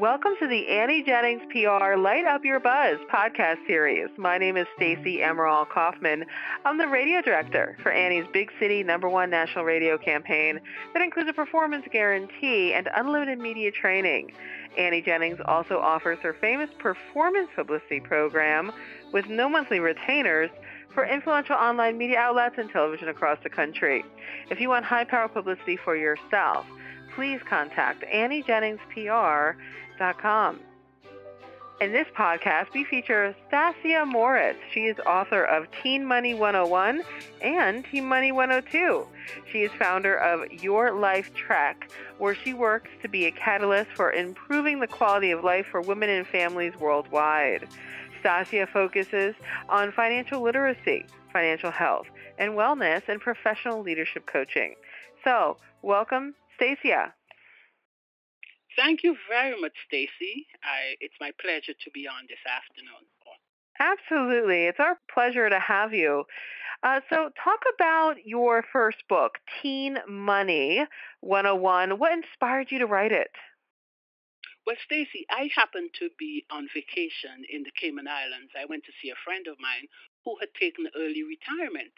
Welcome to the Annie Jennings PR Light Up Your Buzz podcast series. My name is Stacey Emerald Kaufman. I'm the radio director for Annie's Big City number one national radio campaign that includes a performance guarantee and unlimited media training. Annie Jennings also offers her famous performance publicity program with no monthly retainers for influential online media outlets and television across the country. If you want high power publicity for yourself, please contact In this podcast, we feature Stasia Morris. She is author of Teen Money 101 and Teen Money 102. She is founder of Your Life Trek, where she works to be a catalyst for improving the quality of life for women and families worldwide. Stasia focuses on financial literacy, financial health, and wellness and professional leadership coaching. So, welcome Stasia. Thank you very much, Stacy. It's my pleasure to be on this afternoon. Absolutely. It's our pleasure to have you. Uh, so, talk about your first book, Teen Money 101. What inspired you to write it? Well, Stacy, I happened to be on vacation in the Cayman Islands. I went to see a friend of mine who had taken early retirement.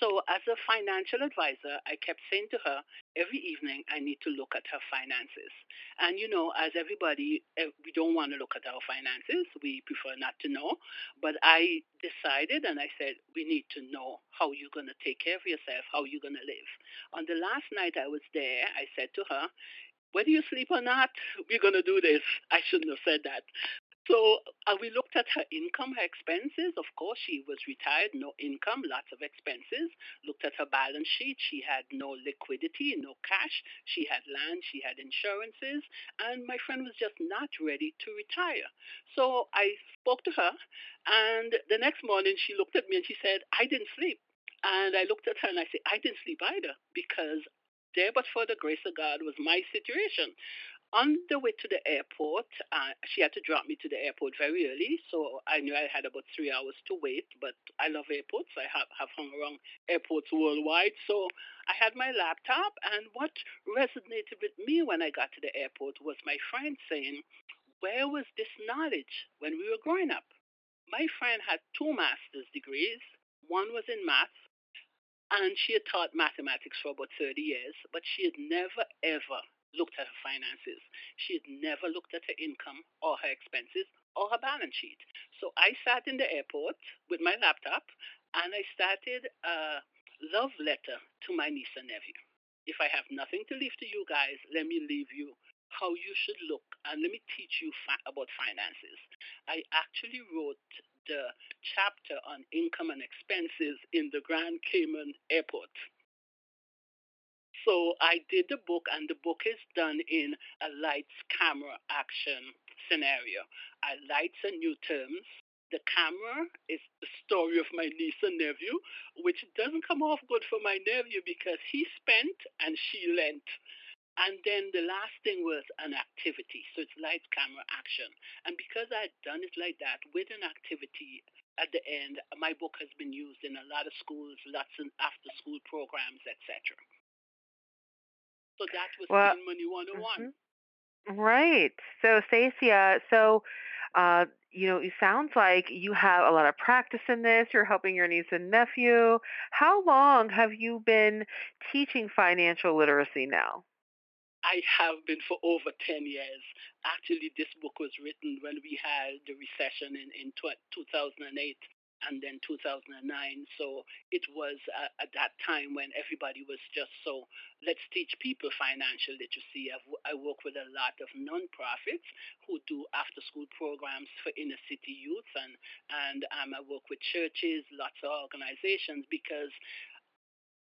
So, as a financial advisor, I kept saying to her every evening, I need to look at her finances. And, you know, as everybody, eh, we don't want to look at our finances. We prefer not to know. But I decided and I said, we need to know how you're going to take care of yourself, how you're going to live. On the last night I was there, I said to her, whether you sleep or not, we're going to do this. I shouldn't have said that. So uh, we looked at her income, her expenses. Of course, she was retired, no income, lots of expenses. Looked at her balance sheet. She had no liquidity, no cash. She had land, she had insurances. And my friend was just not ready to retire. So I spoke to her. And the next morning, she looked at me and she said, I didn't sleep. And I looked at her and I said, I didn't sleep either because there, but for the grace of God, was my situation. On the way to the airport, uh, she had to drop me to the airport very early, so I knew I had about three hours to wait. But I love airports. I have, have hung around airports worldwide, so I had my laptop. And what resonated with me when I got to the airport was my friend saying, Where was this knowledge when we were growing up? My friend had two master's degrees. One was in math, and she had taught mathematics for about 30 years, but she had never, ever looked at her finances. She had never looked at her income or her expenses or her balance sheet. So I sat in the airport with my laptop and I started a love letter to my niece and nephew. If I have nothing to leave to you guys, let me leave you how you should look and let me teach you fa- about finances. I actually wrote the chapter on income and expenses in the Grand Cayman Airport. So I did the book, and the book is done in a lights, camera, action scenario. I lights and new terms. The camera is the story of my niece and nephew, which doesn't come off good for my nephew because he spent and she lent. And then the last thing was an activity. So it's light, camera, action. And because I'd done it like that with an activity at the end, my book has been used in a lot of schools, lots of after school programs, etc. So that was well, Money 101. Mm-hmm. Right. So, Stacia, so uh, you know, it sounds like you have a lot of practice in this. You're helping your niece and nephew. How long have you been teaching financial literacy now? I have been for over 10 years. Actually, this book was written when we had the recession in, in 2008 and then 2009. So it was uh, at that time when everybody was just so, let's teach people financial literacy. I've, i work with a lot of nonprofits who do after school programs for inner city youth, and, and um, I work with churches, lots of organizations, because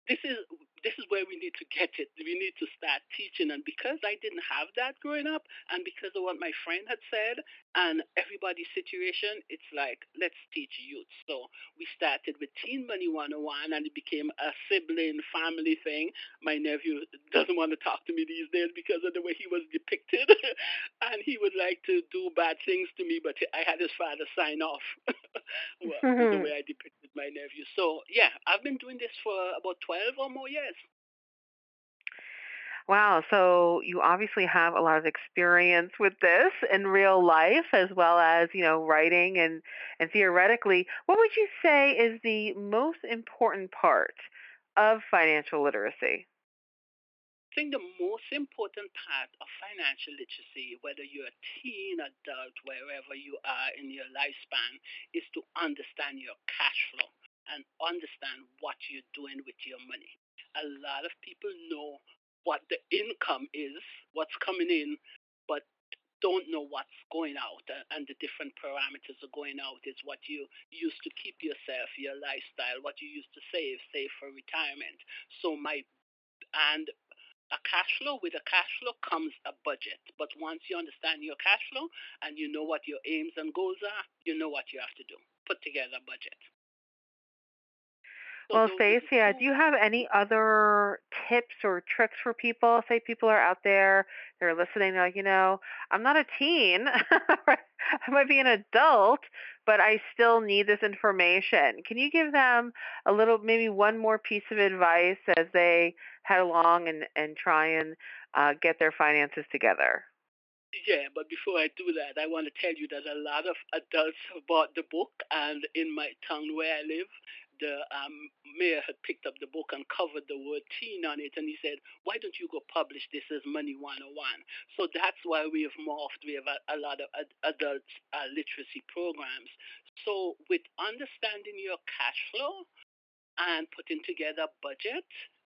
this is this is where we need to get it. We need to start teaching. And because I didn't have that growing up, and because of what my friend had said, and everybody's situation, it's like, let's teach youth. So we started with Teen Money 101, and it became a sibling family thing. My nephew doesn't want to talk to me these days because of the way he was depicted. and he would like to do bad things to me, but I had his father sign off well, the way mm-hmm. I depicted my nephew. So, yeah, I've been doing this for about 12 or more years. Wow. So you obviously have a lot of experience with this in real life as well as, you know, writing and, and theoretically. What would you say is the most important part of financial literacy? I think the most important part of financial literacy, whether you're a teen, adult, wherever you are in your lifespan, is to understand your cash flow and understand what you're doing with your money. A lot of people know what the income is, what's coming in, but don't know what's going out uh, and the different parameters are going out is what you used to keep yourself your lifestyle what you used to save save for retirement so my and a cash flow with a cash flow comes a budget. But once you understand your cash flow and you know what your aims and goals are you know what you have to do. Put together a budget. So well stacia do you have any other tips or tricks for people? Say people are out there they're listening they're like you know i'm not a teen. I might be an adult but i still need this information can you give them a little maybe one more piece of advice as they head along and, and try and uh, get their finances together. Yeah, but before I do that, I want to tell you that a lot of adults have bought the book, and in my town where I live, the um, mayor had picked up the book and covered the word teen on it, and he said, "Why don't you go publish this as Money 101?" So that's why we have morphed. We have a, a lot of ad- adult uh, literacy programs. So with understanding your cash flow and putting together a budget,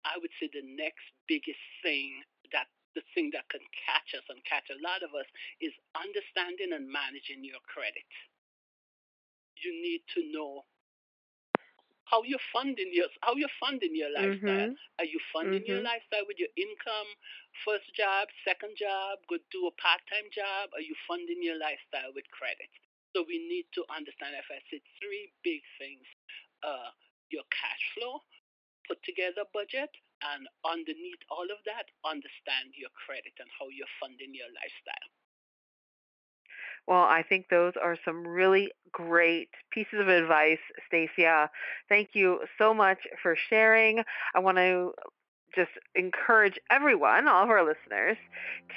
I would say the next biggest thing that the thing that can catch us and catch a lot of us is understanding and managing your credit. You need to know how you're funding your how you're funding your lifestyle. Mm-hmm. Are you funding mm-hmm. your lifestyle with your income, first job, second job, go do a part time job? Are you funding your lifestyle with credit? So we need to understand if I said three big things. Uh, your cash flow, put together a budget, and underneath all of that, understand your credit and how you're funding your lifestyle. Well, I think those are some really great pieces of advice, Stacia. Thank you so much for sharing. I want to just encourage everyone, all of our listeners,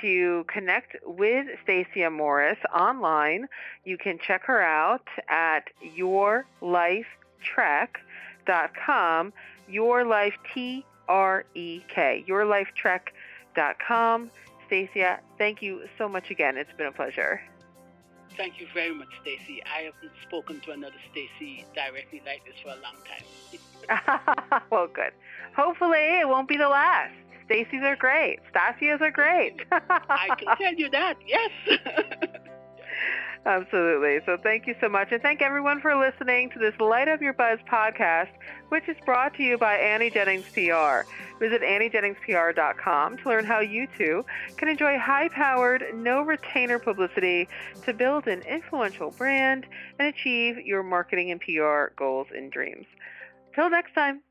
to connect with Stacia Morris online. You can check her out at yourlifetrek.com your Life T R E K, yourlifetrek.com. Stacia, thank you so much again. It's been a pleasure. Thank you very much, Stacy. I haven't spoken to another Stacy directly like this for a long time. well, good. Hopefully, it won't be the last. Stacy's are great. Stasias are great. I can tell you that, yes. Absolutely. So thank you so much. And thank everyone for listening to this Light Up Your Buzz podcast, which is brought to you by Annie Jennings PR. Visit AnnieJenningsPR.com to learn how you too can enjoy high powered, no retainer publicity to build an influential brand and achieve your marketing and PR goals and dreams. Till next time.